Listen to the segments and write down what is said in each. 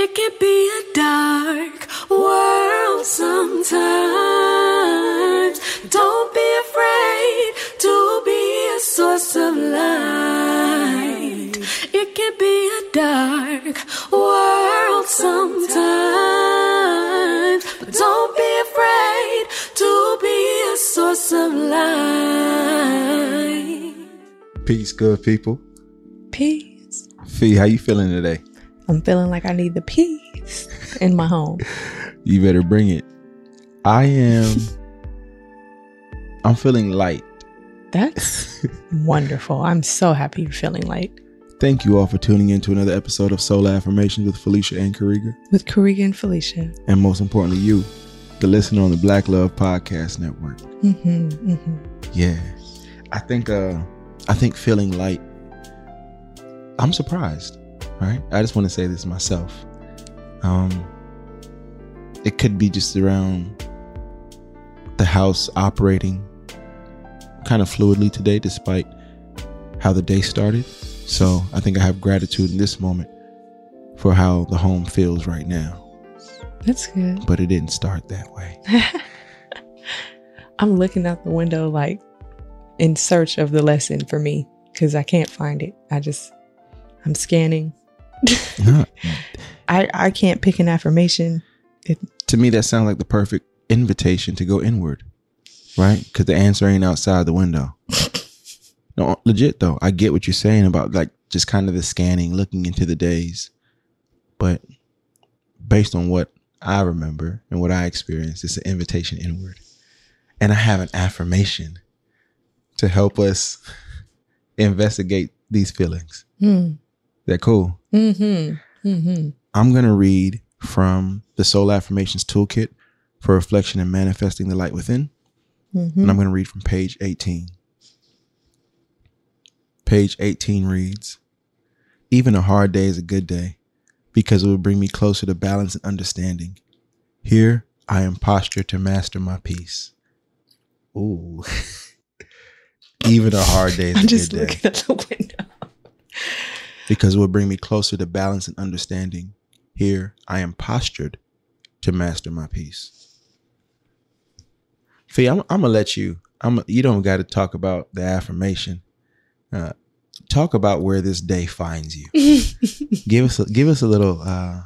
It can be a dark world sometimes. Don't be afraid to be a source of light. It can be a dark world sometimes. But don't be afraid to be a source of light. Peace, good people. Peace. Fee, how you feeling today? I'm feeling like I need the peace in my home. You better bring it. I am. I'm feeling light. That's wonderful. I'm so happy you're feeling light. Thank you all for tuning in to another episode of SOL Affirmations with Felicia and Karega. With Karega and Felicia. And most importantly, you, the listener on the Black Love Podcast Network. Mm-hmm, mm-hmm. Yeah. I think uh I think feeling light. I'm surprised, right? I just want to say this myself. Um it could be just around the house operating kind of fluidly today despite how the day started. So, I think I have gratitude in this moment for how the home feels right now. That's good. But it didn't start that way. I'm looking out the window like in search of the lesson for me because I can't find it. I just I'm scanning. I I can't pick an affirmation. It, to me that sounds like the perfect invitation to go inward right? Because the answer ain't outside the window. No legit though. I get what you're saying about like just kind of the scanning looking into the days. But based on what i remember and what i experienced it's an invitation inward. And i have an affirmation to help us investigate these feelings. Hmm. That cool Mm-hmm. Mm-hmm. I'm going to read from the SOL Affirmations Toolkit for Reflection and Manifesting the Light Within. Mm-hmm. And I'm going to read from page 18. Page 18 reads Even a hard day is a good day because it will bring me closer to balance and understanding. Here, I am postured to master my peace. Ooh. Even a hard day is a I'm just good day looking at the window. Because it will bring me closer to balance and understanding. Here, I am postured to master my peace. Fee, I'm, I'm gonna let you. I'm. You don't got to talk about the affirmation. Uh, talk about where this day finds you. give us. A, give us a little. Uh,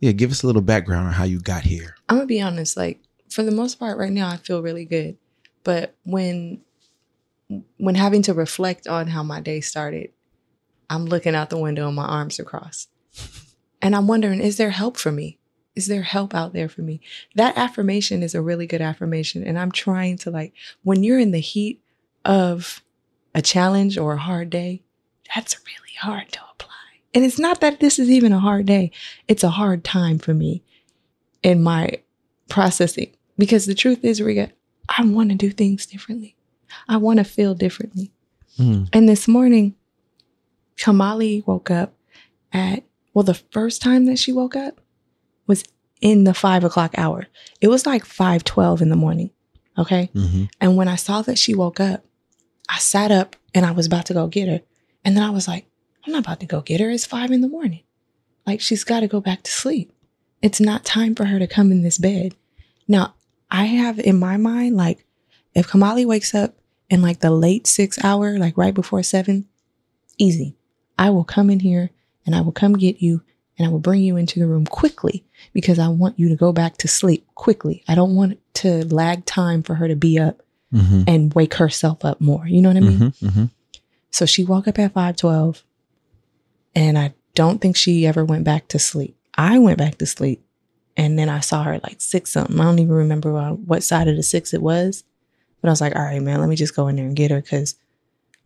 yeah, give us a little background on how you got here. I'm gonna be honest, like for the most part right now I feel really good. But when when having to reflect on how my day started, I'm looking out the window and my arms are crossed. And I'm wondering, is there help for me? Is there help out there for me? That affirmation is a really good affirmation. And I'm trying to like, when you're in the heat of a challenge or a hard day, that's really hard to apply. And it's not that this is even a hard day, it's a hard time for me in my processing. Because the truth is, Riga, I want to do things differently. I want to feel differently. Mm. And this morning, Kamali woke up at, well, the first time that she woke up was in the five o'clock hour. It was like 512 in the morning. Okay. hmm And when I saw that she woke up, I sat up and I was about to go get her. And then I was like, I'm not about to go get her. It's five in the morning. Like, she's got to go back to sleep. It's not time for her to come in this bed. Now, I have in my mind, like, if Kamali wakes up in like the late six hour, like right before seven, easy. I will come in here and I will come get you and I will bring you into the room quickly because I want you to go back to sleep quickly. I don't want to lag time for her to be up hmm and wake herself up more. You know what I mean? hmm hmm So she woke up at 512 and I don't think she ever went back to sleep. I went back to sleep and then I saw her like six something. I don't even remember what side of the six it was. But I was like, all right, man, let me just go in there and get her because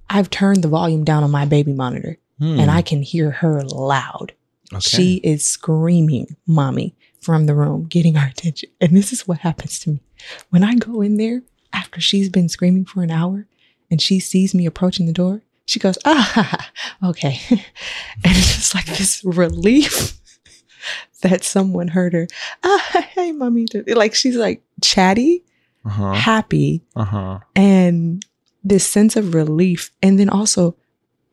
I've turned the volume down on my baby monitor and I can hear her loud. Okay. She is screaming, mommy, from the room, getting our attention. And this is what happens to me. When I go in there after she's been screaming for an hour and she sees me approaching the door, she goes, ah, okay. and it's just like this relief that someone heard her. Ah, hey, mommy. Like she's like chatty, uh-huh. happy, Uh-huh. and this sense of relief. And then also,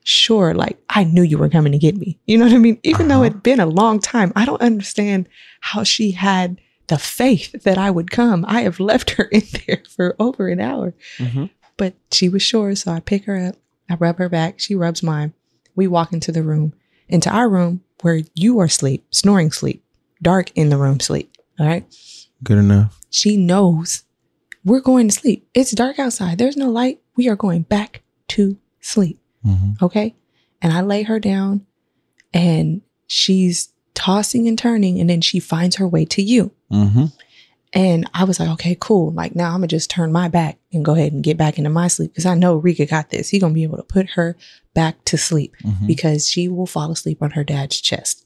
sure, like I knew you were coming to get me. You know what I mean? Even though Uh-huh. it'd been a long time, I don't understand how she had the faith that I would come. I have left her in there for over an hour, Mhm. but she was sure. So I pick her up, I rub her back, she rubs mine. We walk into the room, into our room where you are asleep, snoring sleep, dark in the room sleep. All right. Good enough. She knows we're going to sleep. It's dark outside. There's no light. We are going back to sleep. Mhm. Okay. And I lay her down and she's tossing and turning and then she finds her way to you. Mhm. And I was like, okay, cool. Like now I'm gonna just turn my back and go ahead and get back into my sleep because I know Rika got this. He's gonna be able to put her back to sleep Mhm. because she will fall asleep on her dad's chest.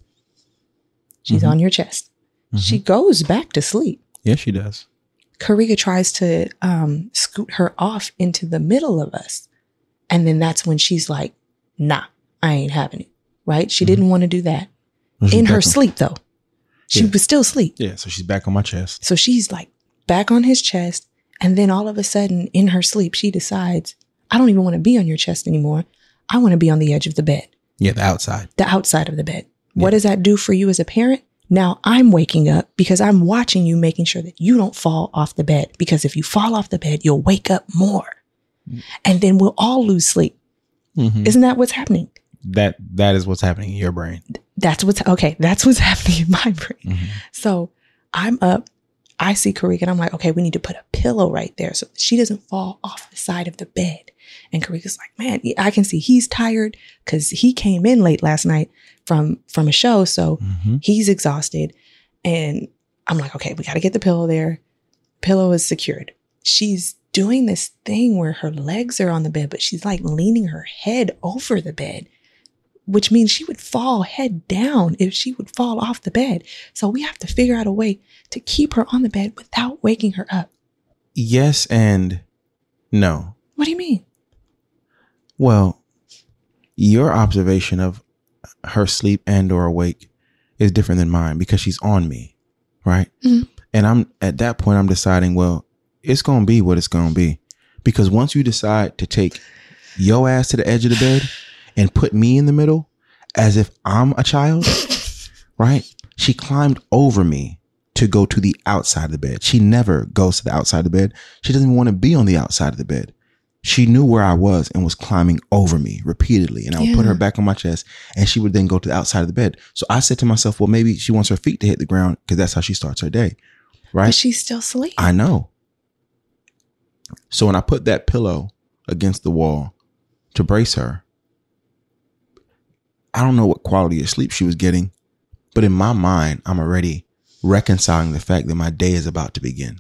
She's Mhm. on your chest. She goes back to sleep. Yes, she does. Karega tries to um, scoot her off into the middle of us. And then that's when she's like, nah, I ain't having it. Right? She Mhm. didn't want to do that. In her on- sleep, though. She Yeah. was still asleep. Yeah, so she's back on my chest. So she's like back on his chest. And then all of a sudden, in her sleep, she decides, I don't even want to be on your chest anymore. I want to be on the edge of the bed, Yeah, the outside. the outside of the bed. What does that do for you as a parent? Now I'm waking up because I'm watching you, making sure that you don't fall off the bed. Because if you fall off the bed, you'll wake up more. And then we'll all lose sleep. Mhm. Isn't that what's happening? That that is what's happening in your brain. That's what's okay. That's what's happening in my brain. Mhm. So I'm up. I see Karega and I'm like, okay, we need to put a pillow right there so she doesn't fall off the side of the bed. And Karega's like, man, I can see he's tired because he came in late last night from from a show, so Mhm. he's exhausted. And I'm like, okay, we got to get the pillow there. Pillow is secured. She's doing this thing where her legs are on the bed, but she's like leaning her head over the bed, which means she would fall head down if she would fall off the bed. So we have to figure out a way to keep her on the bed without waking her up. Yes and no. What do you mean? Well, your observation of her sleep and or awake is different than mine because she's on me, right? Mhm. And I'm at that point I'm deciding, well, it's going to be what it's going to be. Because once you decide to take your ass to the edge of the bed and put me in the middle as if I'm a child, right? She climbed over me to go to the outside of the bed. She never goes to the outside of the bed. She doesn't even want to be on the outside of the bed. She knew where I was and was climbing over me repeatedly. And I would put her back on my chest and she would then go to the outside of the bed. So I said to myself, well, maybe she wants her feet to hit the ground because that's how she starts her day. But Right. she's still asleep. I know. So when I put that pillow against the wall to brace her, I don't know what quality of sleep she was getting, but in my mind, I'm already reconciling the fact that my day is about to begin.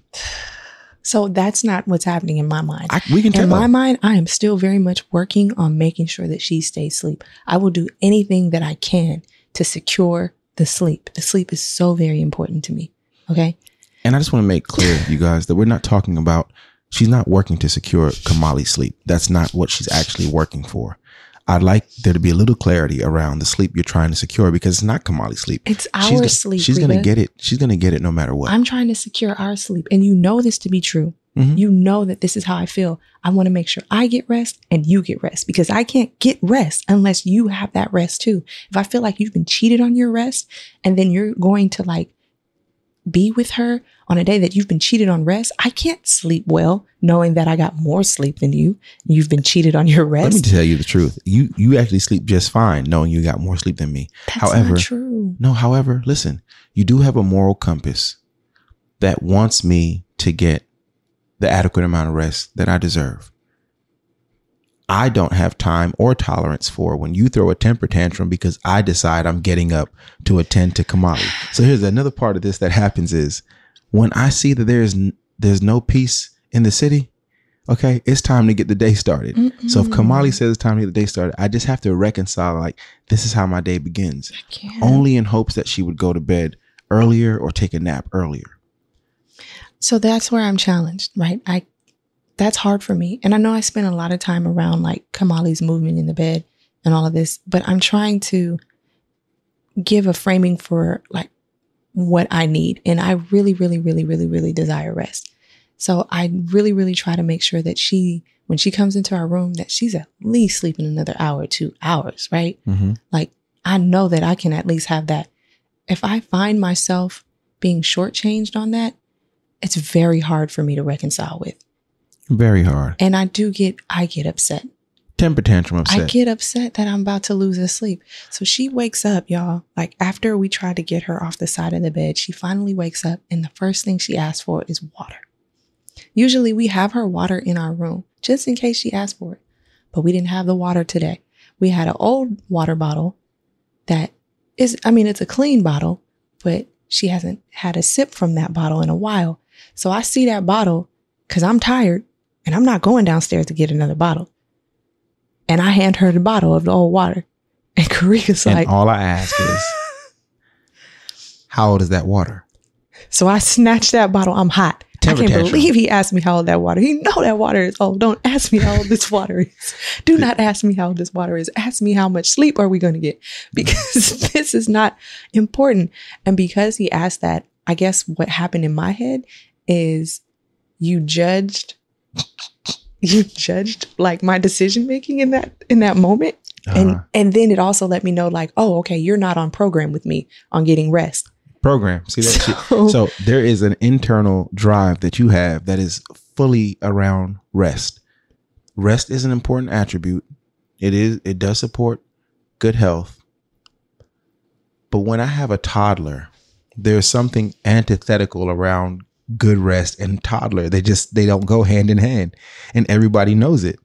so that's not what's happening in my mind. I, we can tell. In my mind, I am still very much working on making sure that she stays asleep. I will do anything that I can to secure the sleep. The sleep is so very important to me. Okay. And I just want to make clear, you guys, that we're not talking about, she's not working to secure Kamali's sleep. That's not what she's actually working for. I'd like there to be a little clarity around the sleep you're trying to secure because it's not Kamali's sleep. It's she's our go- sleep. She's going to get it. She's going to get it no matter what. I'm trying to secure our sleep. And you know this to be true. Mhm. You know that this is how I feel. I want to make sure I get rest and you get rest because I can't get rest unless you have that rest too. If I feel like you've been cheated on your rest and then you're going to like be with her on a day that you've been cheated on rest, I can't sleep well knowing that I got more sleep than you. You've been cheated on your rest. Let me tell you the truth. You you actually sleep just fine knowing you got more sleep than me. That's however- not true. No, however, listen, you do have a moral compass that wants me to get the adequate amount of rest that I deserve. I don't have time or tolerance for when you throw a temper tantrum because I decide I'm getting up to attend to Kamali. So here's another part of this that happens is when I see that there's there's no peace in the city, okay, it's time to get the day started. So if Kamali says it's time to get the day started, I just have to reconcile like this is how my day begins only in hopes that she would go to bed earlier or take a nap earlier. So that's where I'm challenged, right? I that's hard for me. And I know I spend a lot of time around like Kamali's movement in the bed and all of this, but I'm trying to give a framing for like what I need. And I really, really, really, really, really desire rest. So I really, really try to make sure that she when she comes into our room that she's at least sleeping another hour, two hours, right? hmm Like I know that I can at least have that. If I find myself being shortchanged on that, it's very hard for me to reconcile with. Very hard. And I do get, I get upset. Temper tantrum upset. I get upset that I'm about to lose this sleep. So she wakes up, y'all. Like after we try to get her off the side of the bed, she finally wakes up and the first thing she asks for is water. Usually we have her water in our room just in case she asks for it. But we didn't have the water today. We had an old water bottle that is, I mean, it's a clean bottle, but she hasn't had a sip from that bottle in a while. So I see that bottle because I'm tired and I'm not going downstairs to get another bottle. And I hand her the bottle of the old water. And Karega's and like, all I ask is, how old is that water? so I snatched that bottle. I'm hot. Temper I can't tantrum. believe he asked me how old that water. He know that water is old. Don't ask me how old this water is. Do not ask me how old this water is. Ask me how much sleep are we going to get because this is not important. And because he asked that, I guess what happened in my head is you judged you judged like my decision making in that in that moment and Uh, and then it also let me know like oh okay you're not on program with me on getting rest program. See that? So- So there is an internal drive that you have that is fully around rest. Rest is an important attribute. It is it does support good health. But when I have a toddler, there's something antithetical around good rest and toddler. They just they don't go hand in hand. And everybody knows it.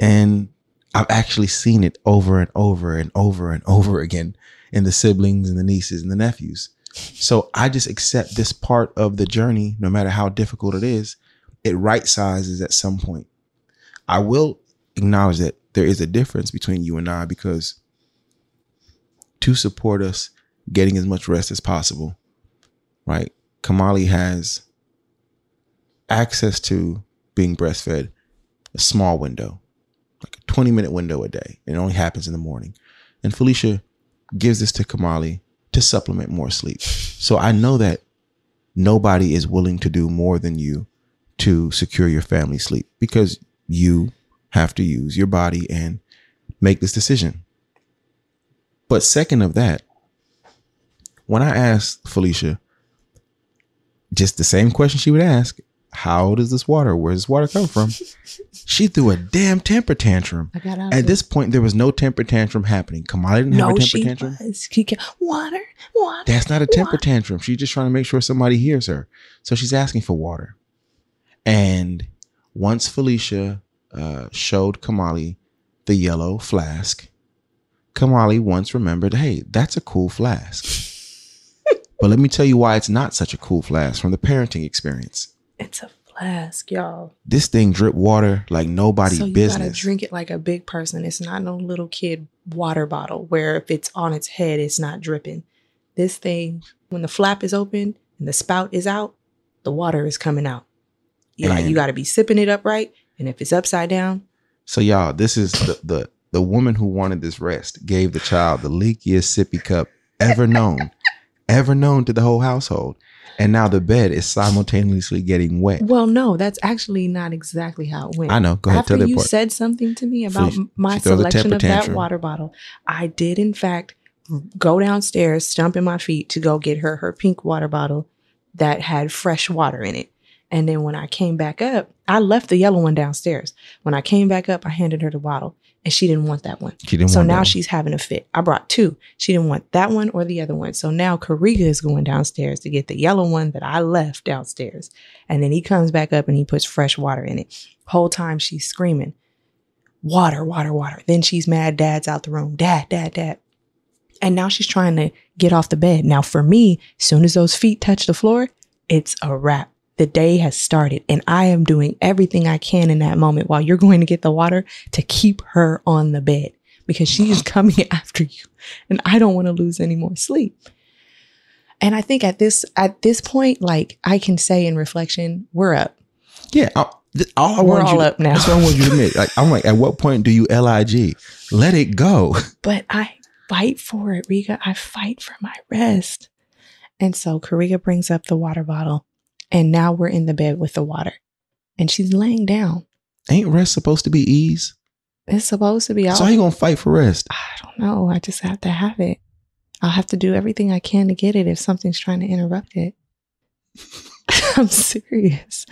And I've actually seen it over and over and over and over again in the siblings and the nieces and the nephews. So I just accept this part of the journey, no matter how difficult it is. It right sizes at some point. I will acknowledge that there is a difference between you and I because to support us getting as much rest as possible, right? Kamali has access to being breastfed a small window, like a 20 minute window a day. It only happens in the morning. And Felicia gives this to Kamali to supplement more sleep. So I know that nobody is willing to do more than you to secure your family sleep because you have to use your body and make this decision. But second of that, when I asked Felicia just the same question she would ask, how does this water, where does this water come from? she threw a damn temper tantrum. I got out At this point, there was no temper tantrum happening. Kamali didn't have a temper she tantrum. was she kept, water water That's not a temper Water. tantrum. She's just trying to make sure somebody hears her. So she's asking for water. And once Felicia uh, showed Kamali the yellow flask, Kamali once remembered, hey, that's a cool flask. but let me tell you why it's not such a cool flask from the parenting experience. It's a flask y'all. This thing drip water like nobody's so you business. gotta drink it like a big person. It's not no little kid water bottle where if it's on its head it's not dripping. This thing when the flap is open and the spout is out the water is coming out. You, you got to be sipping it upright and if it's upside down So y'all, this is the the the woman who wanted this rest gave the child the leakiest sippy cup ever known, ever known to the whole household. And now the bed is simultaneously getting wet. well no that's actually not exactly how it went I know. Go ahead, After tell you part. said something to me about she- my she selection of that water bottle, I did in fact go downstairs, stomping my feet to go get her her pink water bottle that had fresh water in it. And then when I came back up, I left the yellow one downstairs. When I came back up, I handed her the bottle and she didn't want that one. She didn't So now she's having a fit. I brought two. She didn't want that one or the other one. So now Karega is going downstairs to get the yellow one that I left downstairs. And then he comes back up and he puts fresh water in it. Whole time she's screaming, water, water, water. Then she's mad. Dad's out the room. Dad, dad, dad. And now she's trying to get off the bed. Now for me, soon as those feet touch the floor, it's a wrap. The day has started and I am doing everything I can in that moment while you're going to get the water to keep her on the bed because she is coming after you and I don't want to lose any more sleep. And I think at this at this point, like I can say in reflection, we're up. yeah. I, th- all I We're want you all to, up now. That's what I want you to admit. Like I'm like, at what point do you lig? Let it go. But I fight for it, Riga. I fight for my rest. And so Karega brings up the water bottle, and now we're in the bed with the water. And she's laying down. Ain't rest supposed to be ease? It's supposed to be. So how you gonna fight for rest? I don't know. I just have to have it. I'll have to do everything I can to get it if something's trying to interrupt it. I'm serious.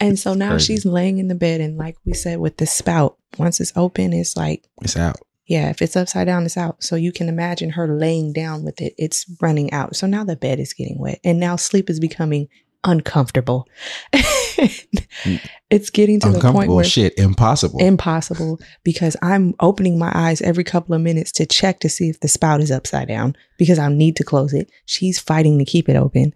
And so now crazy. she's laying in the bed, and like we said, with the spout, once it's open, it's like, It's out. yeah, if it's upside down, it's out. So you can imagine her laying down with it, it's running out. So now the bed is getting wet, and now sleep is becoming uncomfortable. it's getting to the point where shit. Impossible. impossible because I'm opening my eyes every couple of minutes to check to see if the spout is upside down because I need to close it. She's fighting to keep it open.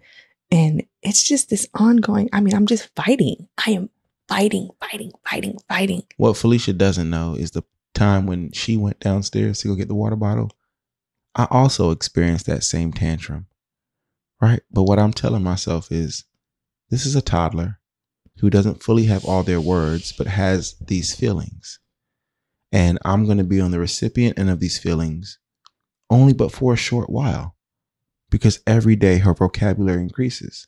And it's just this ongoing, I mean, I'm just fighting. I am fighting, fighting, fighting, fighting. what Felicia doesn't know is the time when she went downstairs to go get the water bottle. I also experienced that same tantrum. Right? But what I'm telling myself is this is a toddler who doesn't fully have all their words, but has these feelings. And I'm going to be on the recipient end of these feelings only but for a short while because every day her vocabulary increases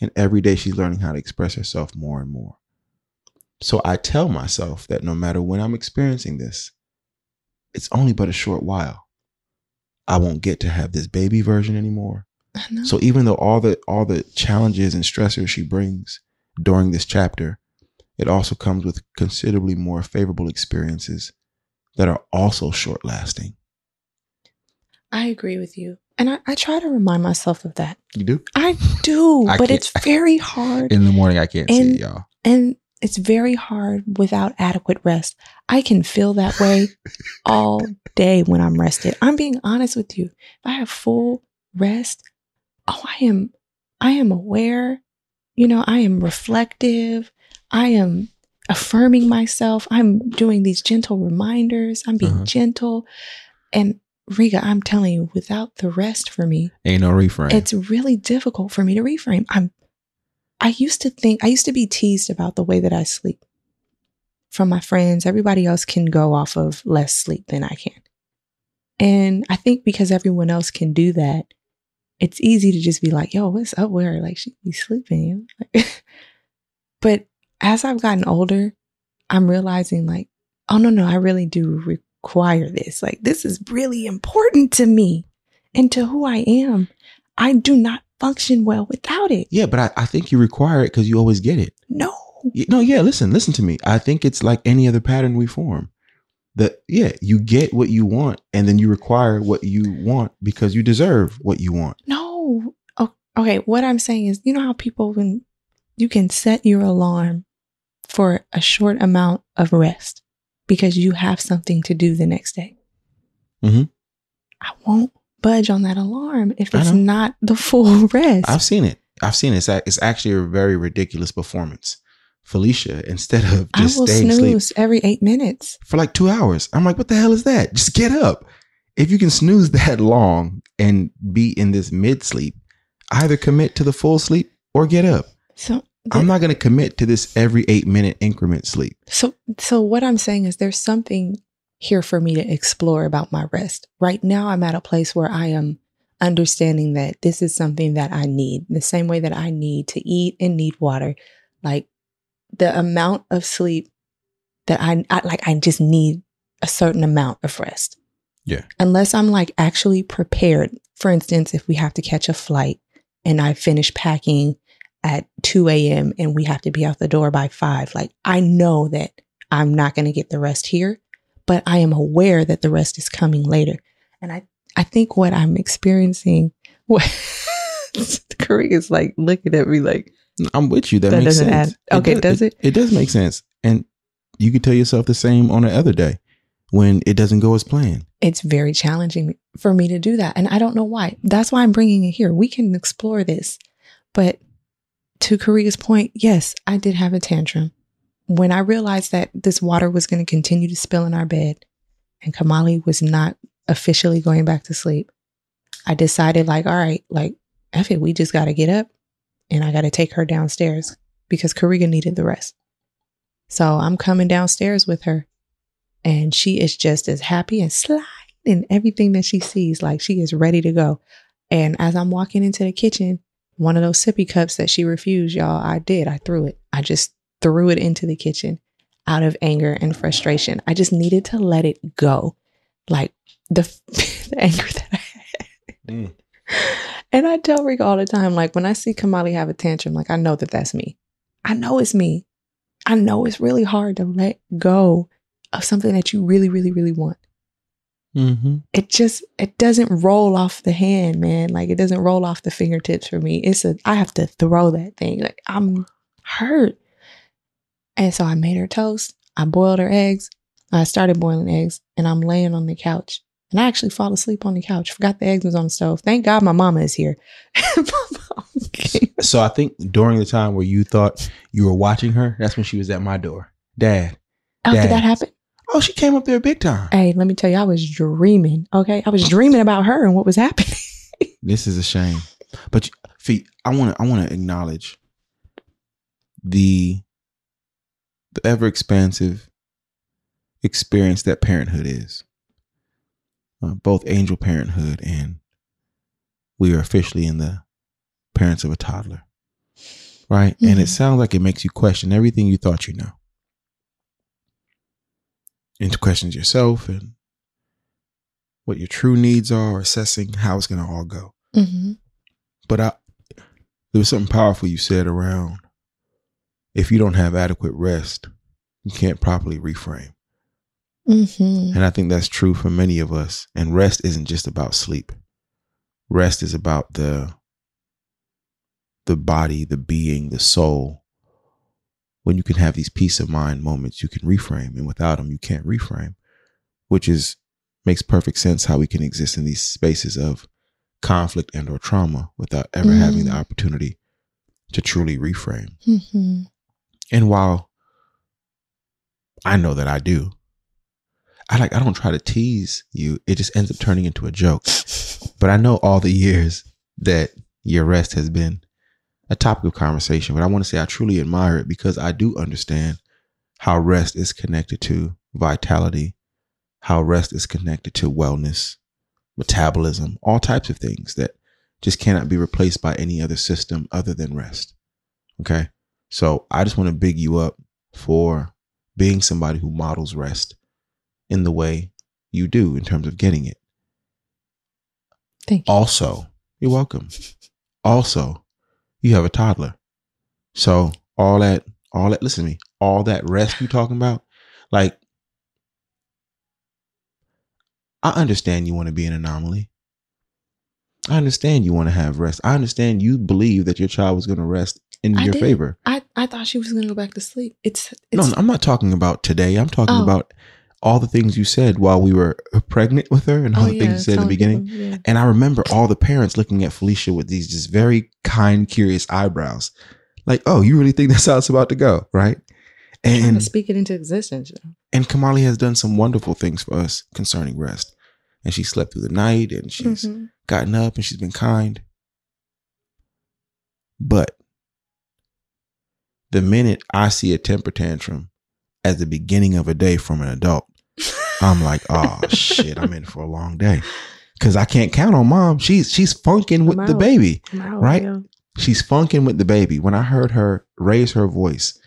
and every day she's learning how to express herself more and more. So I tell myself that no matter when I'm experiencing this, it's only but a short while. I won't get to have this baby version anymore. So even though all the all the challenges and stressors she brings during this chapter, it also comes with considerably more favorable experiences that are also short lasting. I agree with you. And I, I try to remind myself of that. You do? I do, I but it's very hard. In the morning I can't see it, y'all. And it's very hard without adequate rest. I can feel that way all day when I'm rested. I'm being honest with you. If I have full rest, oh, I am I am aware. You know, I am reflective. I am affirming myself. I'm doing these gentle reminders. I'm being Uh-huh. gentle. And Riga, I'm telling you, without the rest for me, Ain't no reframe. it's really difficult for me to reframe. I'm I used to think I used to be teased about the way that I sleep from my friends. Everybody else can go off of less sleep than I can. And I think because everyone else can do that, it's easy to just be like, yo, what's up with her? Like she be sleeping. yo." but as I've gotten older, I'm realizing like, oh no, no, I really do require this. Like this is really important to me and to who I am. I do not function well without it. yeah, but I, I think you require it because you always get it. No. No, yeah, listen, listen to me. I think it's like any other pattern we form. That yeah, you get what you want and then you require what you want because you deserve what you want. No. Okay. What I'm saying is, you know how people, when you can set your alarm for a short amount of rest because you have something to do the next day. mm-hmm. I won't budge on that alarm if it's not the full rest. I've seen it. I've seen it. It's, it's actually a very ridiculous performance. Felicia, instead of I just will staying asleep snooze every eight minutes. for like two hours, I'm like, what the hell is that? Just get up. If you can snooze that long and be in this mid sleep, either commit to the full sleep or get up. So, I'm not going to commit to this every eight minute increment sleep. So, so what I'm saying is there's something here for me to explore about my rest. Right now, I'm at a place where I am understanding that this is something that I need, the same way that I need to eat and need water. Like the amount of sleep that I, I like, I just need a certain amount of rest. Yeah. Unless I'm like actually prepared. For instance, if we have to catch a flight and I finish packing at 2 a.m. and we have to be out the door by 5, like I know that I'm not going to get the rest here, but I am aware that the rest is coming later. And I, I think what I'm experiencing, what Korea is like looking at me like, I'm with you. That, That makes doesn't sense. add- okay, does it? it? does make sense. And you can tell yourself the same on the other day when it doesn't go as planned. it's very challenging for me to do that. And I don't know why. That's why I'm bringing it here. We can explore this. But to Korea's point, yes, I did have a tantrum. When I realized that this water was going to continue to spill in our bed and Kamali was not officially going back to sleep, I decided, like, all right, like, F it, we just got to get up and I got to take her downstairs because Korea needed the rest. So I'm coming downstairs with her and she is just as happy and sliding everything that she sees. Like she is ready to go. And as I'm walking into the kitchen, one of those sippy cups that she refused, y'all, I did. I threw it. I just threw it into the kitchen. out of anger and frustration. I just needed to let it go. Like the, the anger that I had. Mm. And I tell Rick all the time, like when I see Kamali have a tantrum, like I know that that's me. I know it's me. I know it's really hard to let go of something that you really, really, really want. Mm-hmm. It just it doesn't roll off the hand, man. Like it doesn't roll off the fingertips for me. It's a I have to throw that thing. Like I'm hurt. And so I made her toast. I boiled her eggs. I started boiling eggs and I'm laying on the couch. And I actually fall asleep on the couch. Forgot the eggs was on the stove. Thank God my mama is here. So I think during the time where you thought you were watching her, that's when she was at my door. Dad. Oh, Dad. did that happen? Oh, she came up there big time. Hey, let me tell you, I was dreaming. Okay. I was dreaming about her and what was happening. This is a shame. But Fee, I want to I want to acknowledge the the ever expansive experience that parenthood is. Uh, both angel parenthood and we are officially in the parents of a toddler. Right? And it Mhm. sounds like it makes you question everything you thought you know. And questions yourself and what your true needs are, assessing how it's going to all go. Mm-hmm. But I, there was something powerful you said around if you don't have adequate rest, you can't properly reframe. Mm-hmm. And I think that's true for many of us. And rest isn't just about sleep. Rest is about the the body, the being, the soul. When you can have these peace of mind moments, you can reframe, and without them, you can't reframe. Which is makes perfect sense how we can exist in these spaces of conflict and or trauma without ever having the opportunity to truly reframe. Mm-hmm. And while I know that I do, I like I don't try to tease you. It just ends up turning into a joke. But I know all the years that your rest has been a topic of conversation. But I want to say I truly admire it because I do understand how rest is connected to vitality, how rest is connected to wellness, metabolism, all types of things that just cannot be replaced by any other system other than rest. Okay. So I just want to big you up for being somebody who models rest in the way you do in terms of getting it. Thank you. Also, you're welcome. Also, you have a toddler. So all that, all that, listen to me, all that rest you talking about, like, I understand you want to be an anomaly. I understand you want to have rest. I understand you believe that your child was going to rest in I your did. favor. I, I thought she was gonna go back to sleep. It's No, no, I'm not talking about today. I'm talking Oh. about all the things you said while we were pregnant with her and all oh, the yeah, things you said in the beginning. people, yeah. And I remember all the parents looking at Felicia with these just very kind, curious eyebrows. Like, oh, you really think that's how it's about to go, right? And speak it into existence. and Kamali has done some wonderful things for us concerning rest. And she slept through the night and she's Mhm. gotten up and she's been kind. But the minute I see a temper tantrum at the beginning of a day from an adult, I'm like, oh shit, I'm in for a long day. Cause I can't count on mom. She's she's funking with the baby. Out, right? yeah. She's funking with the baby. When I heard her raise her voice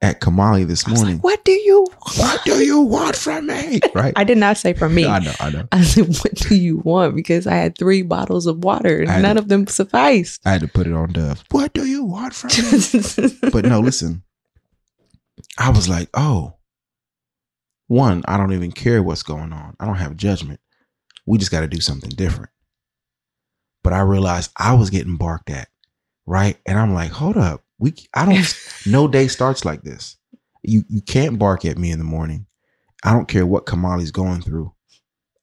at Kamali this morning, like, what do you what do you want from me? Right? I did not say from me. I know, I know. I said, what do you want? Because I had three bottles of water and none to- of them sufficed. I had to put it on Dove. What do you want from me? but no, listen. I was like, oh, one, I don't even care what's going on. I don't have judgment. We just got to do something different. But I realized I was getting barked at, right? And I'm like, hold up. We I don't no day starts like this. You you can't bark at me in the morning. I don't care what Kamali's going through.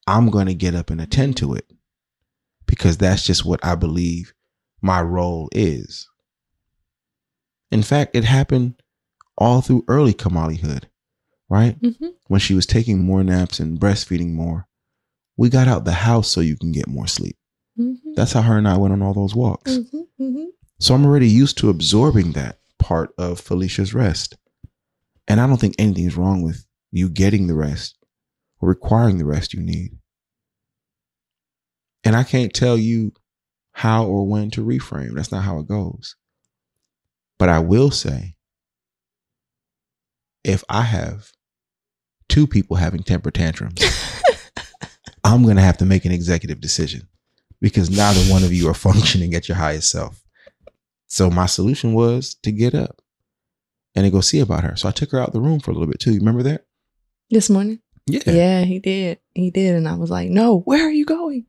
I'm going to get up and attend to it because that's just what I believe my role is. In fact, it happened all through early Kamalihood, right? Mhm. When she was taking more naps and breastfeeding more, we got out the house so you can get more sleep. Mhm. That's how her and I went on all those walks. Mhm. Mhm. So I'm already used to absorbing that part of Felicia's rest. And I don't think anything's wrong with you getting the rest or requiring the rest you need. And I can't tell you how or when to reframe. That's not how it goes. But I will say if I have two people having temper tantrums, I'm going to have to make an executive decision because neither one of you are functioning at your highest self. So my solution was to get up and to go see about her. So I took her out the room for a little bit too. You remember that? This morning? Yeah. Yeah, he did. He did. And I was like, no, where are you going?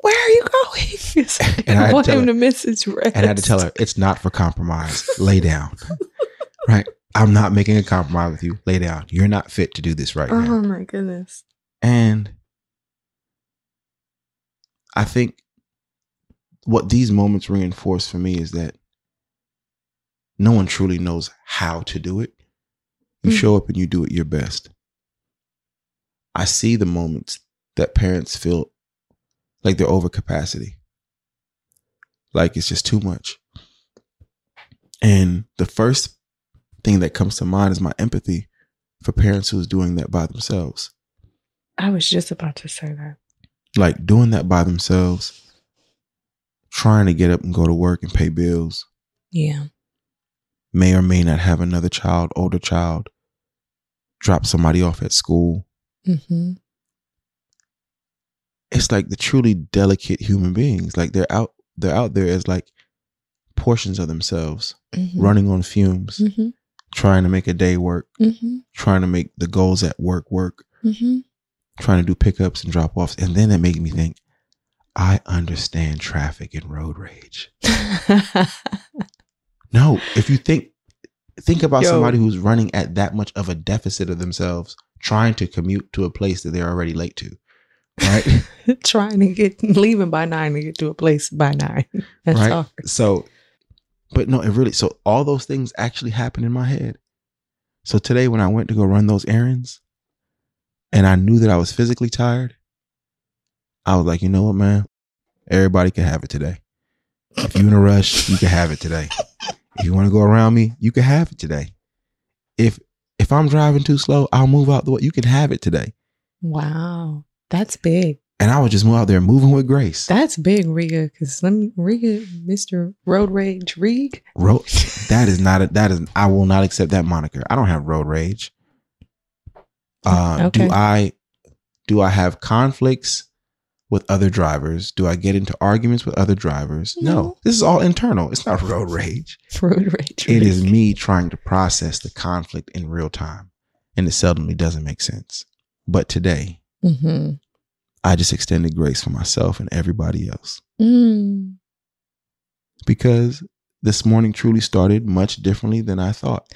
Where are you going? And I I want him her- to miss his rest. And I had to tell her, it's not for compromise. Lay down. right? I'm not making a compromise with you. Lay down. You're not fit to do this right now. Oh my goodness. And I think what these moments reinforce for me is that no one truly knows how to do it. You Mm. show up and you do it your best. I see the moments that parents feel like they're over capacity, like it's just too much. And the first thing that comes to mind is my empathy for parents who's doing that by themselves I was just about to say that. like doing that by themselves, trying to get up and go to work and pay bills, Yeah. may or may not have another child, older child, drop somebody off at school. Mm-hmm. It's like the truly delicate human beings. Like they're out they're out there as like portions of themselves, Mm-hmm. running on fumes, Mm-hmm. Trying to make a day work, Mm-hmm. trying to make the goals at work work, Mm-hmm. trying to do pickups and drop offs. And then it made me think, I understand traffic and road rage. No, if you think think about Yo. somebody who's running at that much of a deficit of themselves, trying to commute to a place that they're already late to, right? Trying to get leaving by nine to get to a place by nine. That's right. hard. So, but no, it really. So all those things actually happened in my head. So today, when I went to go run those errands, and I knew that I was physically tired, I was like, you know what, man, everybody can have it today. If you're in a rush, you can have it today. If you want to go around me, you can have it today. If if I'm driving too slow, I'll move out the way. You can have it today. Wow. That's big. And I would just move out there moving with grace. That's big, Riga. Because let me, Riga, Mr. Road Rage Rig. Road, that is not a, that is I will not accept that moniker. I don't have road rage. Uh, Okay. Do I do I have conflicts with other drivers? Do I get into arguments with other drivers? No, No. this is all internal. It's not road rage. Road Rage It is Rig. me trying to process the conflict in real time, and it seldomly doesn't make sense. But today, Mm-hmm. I just extended grace for myself and everybody else Mm. because this morning truly started much differently than I thought.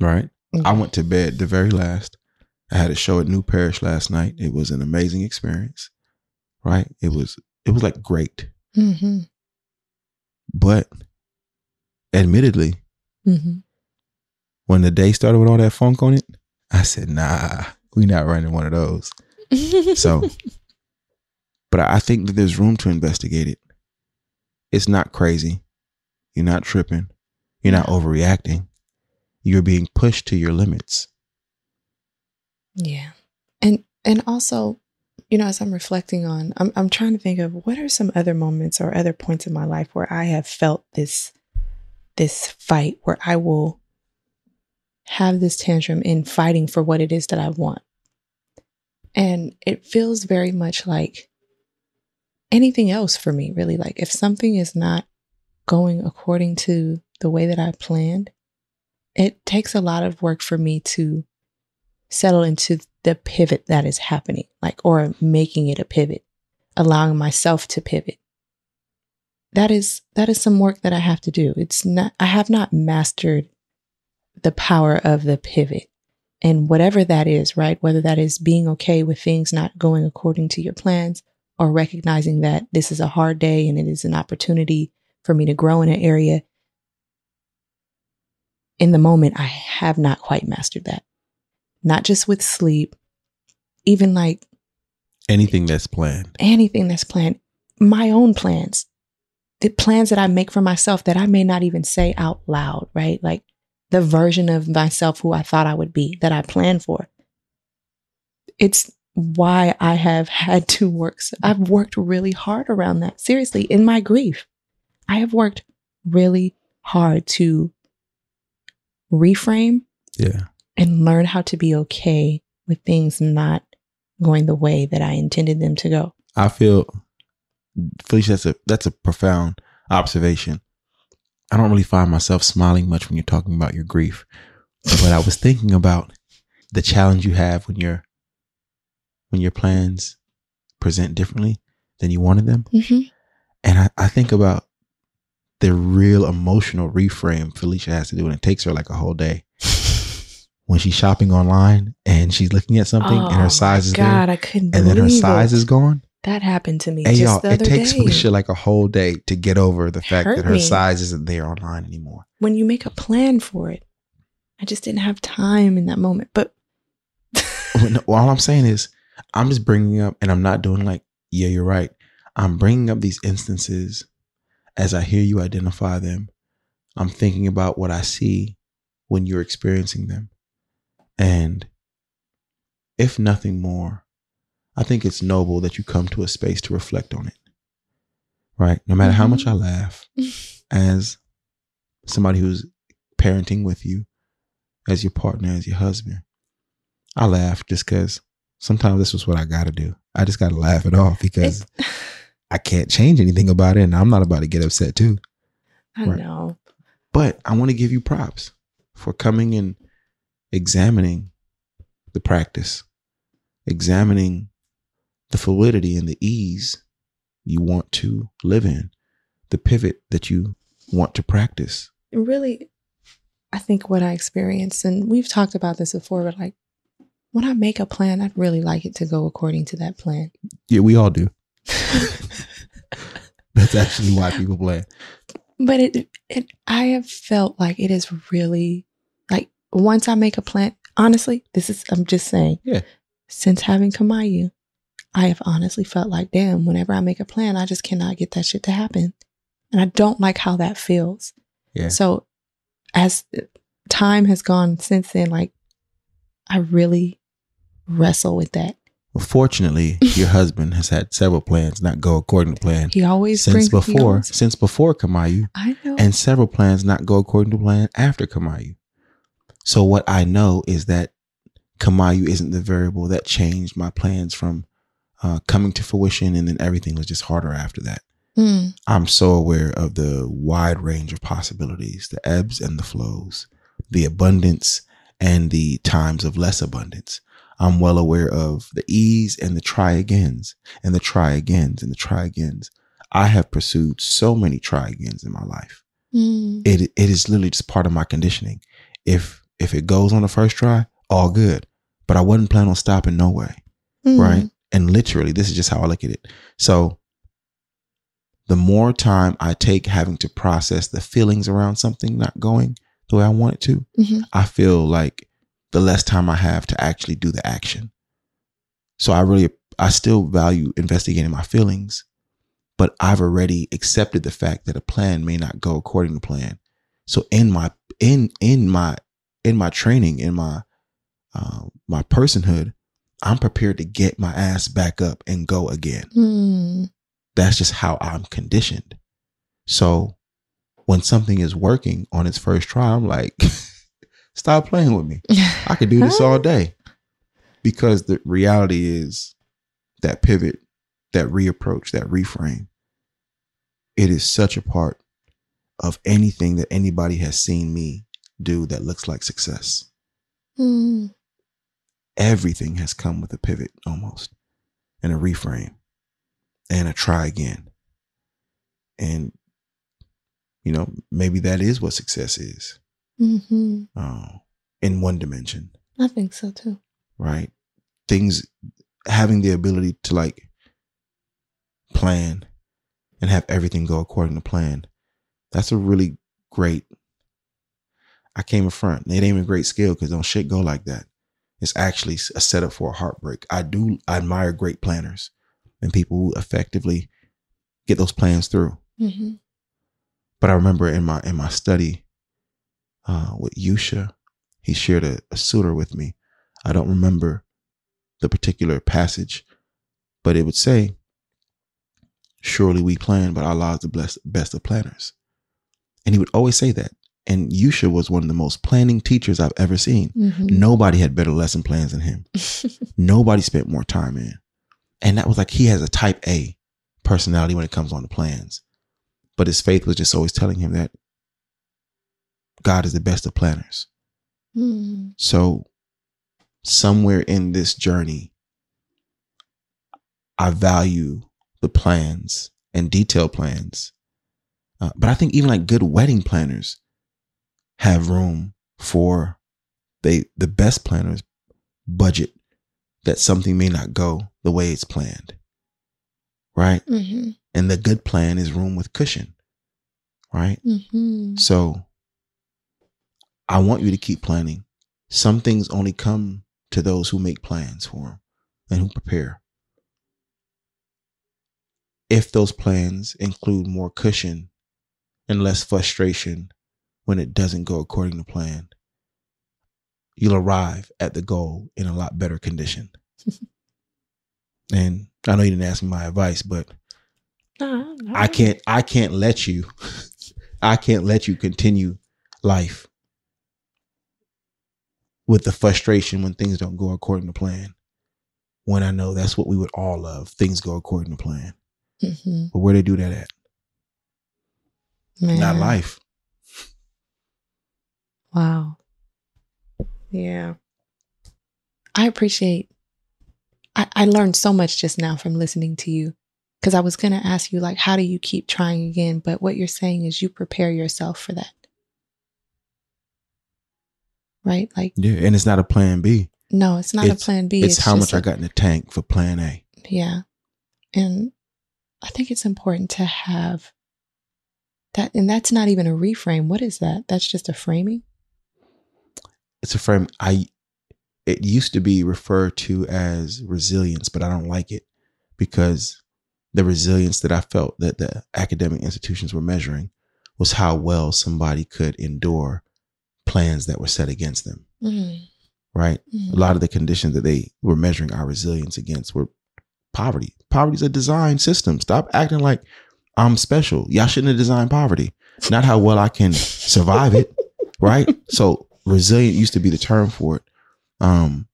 Right. I went to bed the very last. I had a show at New Parish last night. It was an amazing experience. Right? It was it was like great. Mm-hmm. But admittedly, Mm-hmm. when the day started with all that funk on it, I said, nah, we not running one of those. So but I think that there's room to investigate it. It's not crazy. You're not tripping. You're not overreacting. You're being pushed to your limits. Yeah. And and also, you know, as I'm reflecting on, I'm I'm trying to think of what are some other moments or other points in my life where I have felt this this fight where I will have this tantrum in fighting for what it is that I want. And it feels very much like anything else for me, really. Like if something is not going according to the way that I planned, it takes a lot of work for me to settle into the pivot that is happening, like, or making it a pivot, allowing myself to pivot. That is, that is some work that I have to do. It's not, I have not mastered the power of the pivot and whatever that is, right? Whether that is being okay with things not going according to your plans or recognizing that this is a hard day and it is an opportunity for me to grow in an area. In the moment, I have not quite mastered that not just with sleep, even like Anything that's planned. anything that's planned, my own plans, the plans that I make for myself that I may not even say out loud, right? Like the version of myself who I thought I would be that I planned for. It's why I have had to work. so- I've worked really hard around that. Seriously, in my grief, I have worked really hard to reframe Yeah. and learn how to be okay with things not going the way that I intended them to go. I feel Felicia, that's a that's a profound observation. I don't really find myself smiling much when you're talking about your grief. But I was thinking about the challenge you have when your when your plans present differently than you wanted them. Mm-hmm. And I, I think about the real emotional reframe Felicia has to do, and it takes her like a whole day. When she's shopping online and she's looking at something and her size is Oh God, there, I couldn't and then her size it. is gone. That happened to me Hey y'all, it takes day. Felicia like a whole day to get over the fact that her me. size isn't there online anymore. when you make a plan for it. I just didn't have time in that moment. But Well, all I'm saying is, I'm just bringing up, and I'm not doing like, yeah, you're right. I'm bringing up these instances as I hear you identify them. I'm thinking about what I see when you're experiencing them. And if nothing more, I think it's noble that you come to a space to reflect on it. Right? No matter how Mhm. much I laugh as somebody who's parenting with you, as your partner, as your husband, I laugh just because sometimes this is what I got to do. I just got to laugh it off because I can't change anything about it. And I'm not about to get upset too. I Right. know. But I want to give you props for coming and examining the practice, examining the fluidity and the ease you want to live in, the pivot that you want to practice. Really, I think what I experienced, and we've talked about this before, but like when I make a plan, I'd really like it to go according to that plan. Yeah, we all do. That's actually why people plan. But it, it, I have felt like it is really like once I make a plan. Honestly, this is I'm just saying. Yeah. Since having Kamaiu, I have honestly felt like, damn, whenever I make a plan, I just cannot get that shit to happen, and I don't like how that feels. Yeah. So, as time has gone since then, like I really wrestle with that. Well, fortunately, your husband has had several plans not go according to plan He always since before, always- since before Kamaiu, I know. and several plans not go according to plan after Kamaiu. So what I know is that Kamaiu isn't the variable that changed my plans from uh, coming to fruition, and then everything was just harder after that. Mm, I'm so aware of the wide range of possibilities, the ebbs and the flows, the abundance and the times of less abundance. I'm well aware of the ease and the try agains and the try agains and the try agains. I have pursued so many try agains in my life. mm, It it is literally just part of my conditioning. If if it goes on the first try, all good. But I wasn't planning on stopping no way mm. right? And literally, this is just how I look at it. So, the more time I take having to process the feelings around something not going the way I want it to, Mhm. I feel like the less time I have to actually do the action. So, I really, I still value investigating my feelings, but I've already accepted the fact that a plan may not go according to plan. So, in my, in, in my, in my training, in my, uh, my personhood, I'm prepared to get my ass back up and go again. Mm. That's just how I'm conditioned. So when something is working on its first try, I'm like, stop playing with me. I could do this all day. Because the reality is that pivot, that reapproach, that reframe, it is such a part of anything that anybody has seen me do that looks like success. Mm. Everything has come with a pivot almost and a reframe and a try again. And, you know, maybe that is what success is hmm uh, in one dimension, I think so too. right? Things having the ability to like plan and have everything go according to plan. That's a really great. I came in front. It ain't even a great skill because don't shit go like that. It's actually a setup for a heartbreak. I do admire great planners and people who effectively get those plans through. hmm But I remember in my in my study uh, with Yusha, he shared a, a surah with me. I don't remember the particular passage, but it would say, "Surely we plan, but Allah is the best best of planners." And he would always say that. And Yusha was one of the most planning teachers I've ever seen. Mhm. Nobody had better lesson plans than him. Nobody spent more time in. And that was like he has a type A personality when it comes on the plans. But his faith was just always telling him that God is the best of planners. Mm. So somewhere in this journey, I value the plans and detailed plans. Uh, but I think even like good wedding planners have room for they the best planners budget that something may not go the way it's planned. Right? Mhm. And the good plan is room with cushion. Right? Mhm. So I want you to keep planning. Some things only come to those who make plans for them and who prepare. If those plans include more cushion and less frustration when it doesn't go according to plan, you'll arrive at the goal in a lot better condition. and I know you didn't ask me my advice, but. I can't I can't let you I can't let you continue life with the frustration when things don't go according to plan. When I know that's what we would all love, things go according to plan. Mhm. But where they do that at? Not life. Wow. Yeah. I appreciate I, I learned so much just now from listening to you. Cause I was gonna ask you like how do you keep trying again? But what you're saying is you prepare yourself for that. Right? Like Yeah. And it's not a plan B. no, it's not It's- a plan B. It's, how much I a- got in the tank for plan A. Yeah. And I think it's important to have that and that's not even a reframe. What is that? That's just a framing? It's a frame I it used to be referred to as resilience, but I don't like it because the resilience that I felt that the academic institutions were measuring was how well somebody could endure plans that were set against them, Mm, right? mm. A lot of the conditions that they were measuring our resilience against were poverty. Poverty's a design system. Stop acting like I'm special. Y'all shouldn't have designed poverty. Not how well I can survive it, right? So resilient used to be the term for it. Um,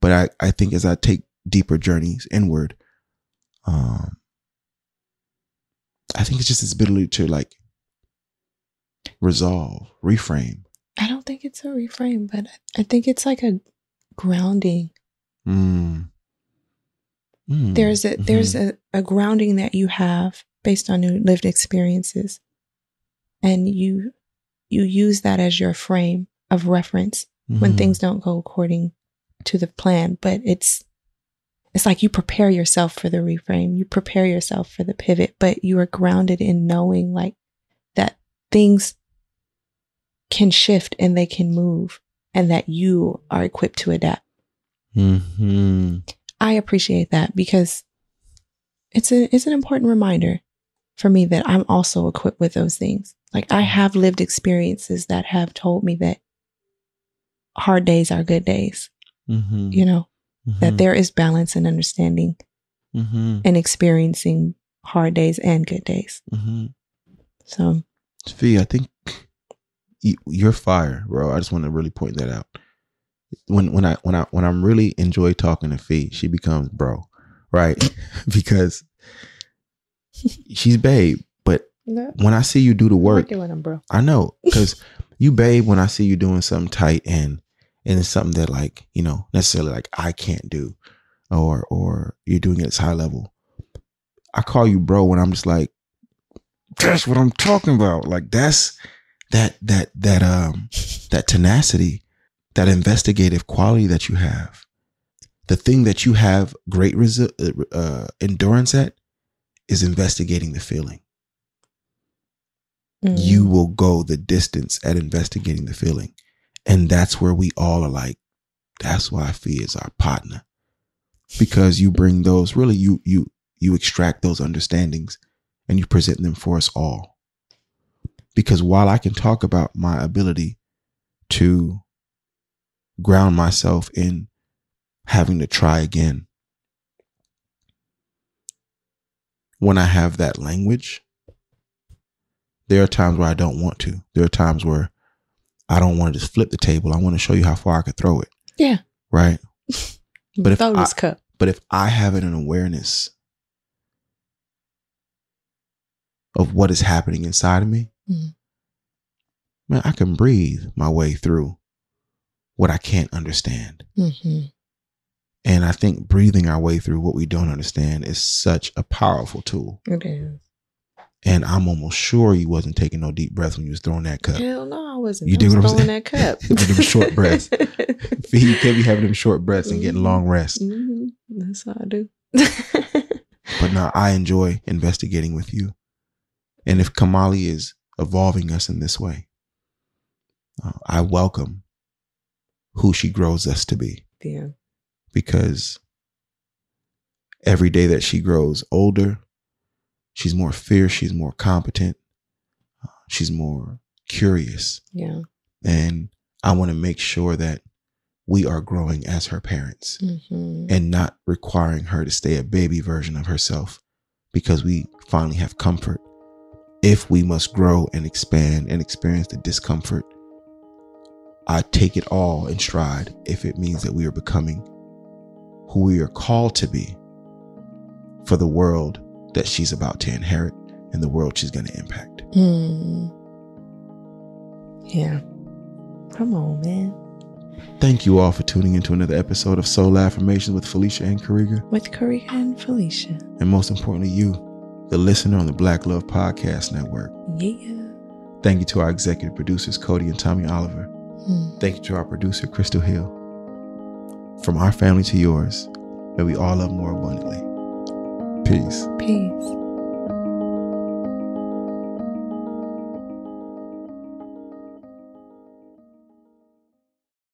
but I, I think as I take deeper journeys inward, um, I think it's just this ability to like resolve, reframe. I don't think it's a reframe, but I think it's like a grounding. Mm. Mm. There's a there's Mhm. a, a grounding that you have based on your lived experiences. And you you use that as your frame of reference when Mhm. things don't go according to the plan. But it's it's like you prepare yourself for the reframe, you prepare yourself for the pivot, but you are grounded in knowing like that things can shift and they can move and that you are equipped to adapt. Mhm. I appreciate that because it's a it's an important reminder for me that I'm also equipped with those things. Like I have lived experiences that have told me that hard days are good days. Mhm. You know, that Mhm. there is balance and understanding Mhm. and experiencing hard days and good days. Mhm. So Fee, I think you- you're fire, bro. I just want to really point that out. When when I when I when I'm really enjoy talking to Fee, she becomes bro, right? because she's babe. But when I see you do the work, with them, bro. I know because you babe when I see you doing something tight and and it's something that like you know necessarily like I can't do, or or you're doing it at high level. I call you bro when I'm just like, that's what I'm talking about. Like that's that that that um that tenacity, that investigative quality that you have, the thing that you have great resi- uh, endurance at is investigating the feeling Mm. you will go the distance at investigating the feeling. And that's where we all are like, that's why Fee is our partner. Because you bring those really you you you extract those understandings and you present them for us all. Because while I can talk about my ability to ground myself in having to try again, when I have that language, there are times where I don't want to. There are times where I don't want to just flip the table. I want to show you how far I could throw it. Yeah. Right. But if throw I- cup. But if I have an awareness of what is happening inside of me, Mhm. man, I can breathe my way through what I can't understand. hmm And I think breathing our way through what we don't understand is such a powerful tool. It is. And I'm almost sure you wasn't taking no deep breaths when you was throwing that cup. Hell no, I wasn't. You I dig was what I'm throwing saying? that cup. With them short breaths. you can't be having them short breaths and getting Mhm. long rest. hmm That's how I do. But now I enjoy investigating with you. And if Kamali is evolving us in this way, uh, I welcome who she grows us to be yeah. because every day that she grows older, she's more fierce, she's more competent, uh, she's more curious. Yeah. And I want to make sure that we are growing as her parents hmm and not requiring her to stay a baby version of herself because we finally have comfort. If we must grow and expand and experience the discomfort, I take it all in stride if it means that we are becoming who we are called to be for the world that she's about to inherit and the world she's going to impact. Mm. Yeah. Come on, man. Thank you all for tuning into another episode of SOL Affirmations with Felicia and Karega. With Karega and Felicia. And most importantly, you, the listener on the Black Love Podcast Network. Yeah. Thank you to our executive producers, Codie and Tommy Oliver. Mm. Thank you to our producer, Crystal Hill. From our family to yours, may we all love more abundantly. Peace. Peace.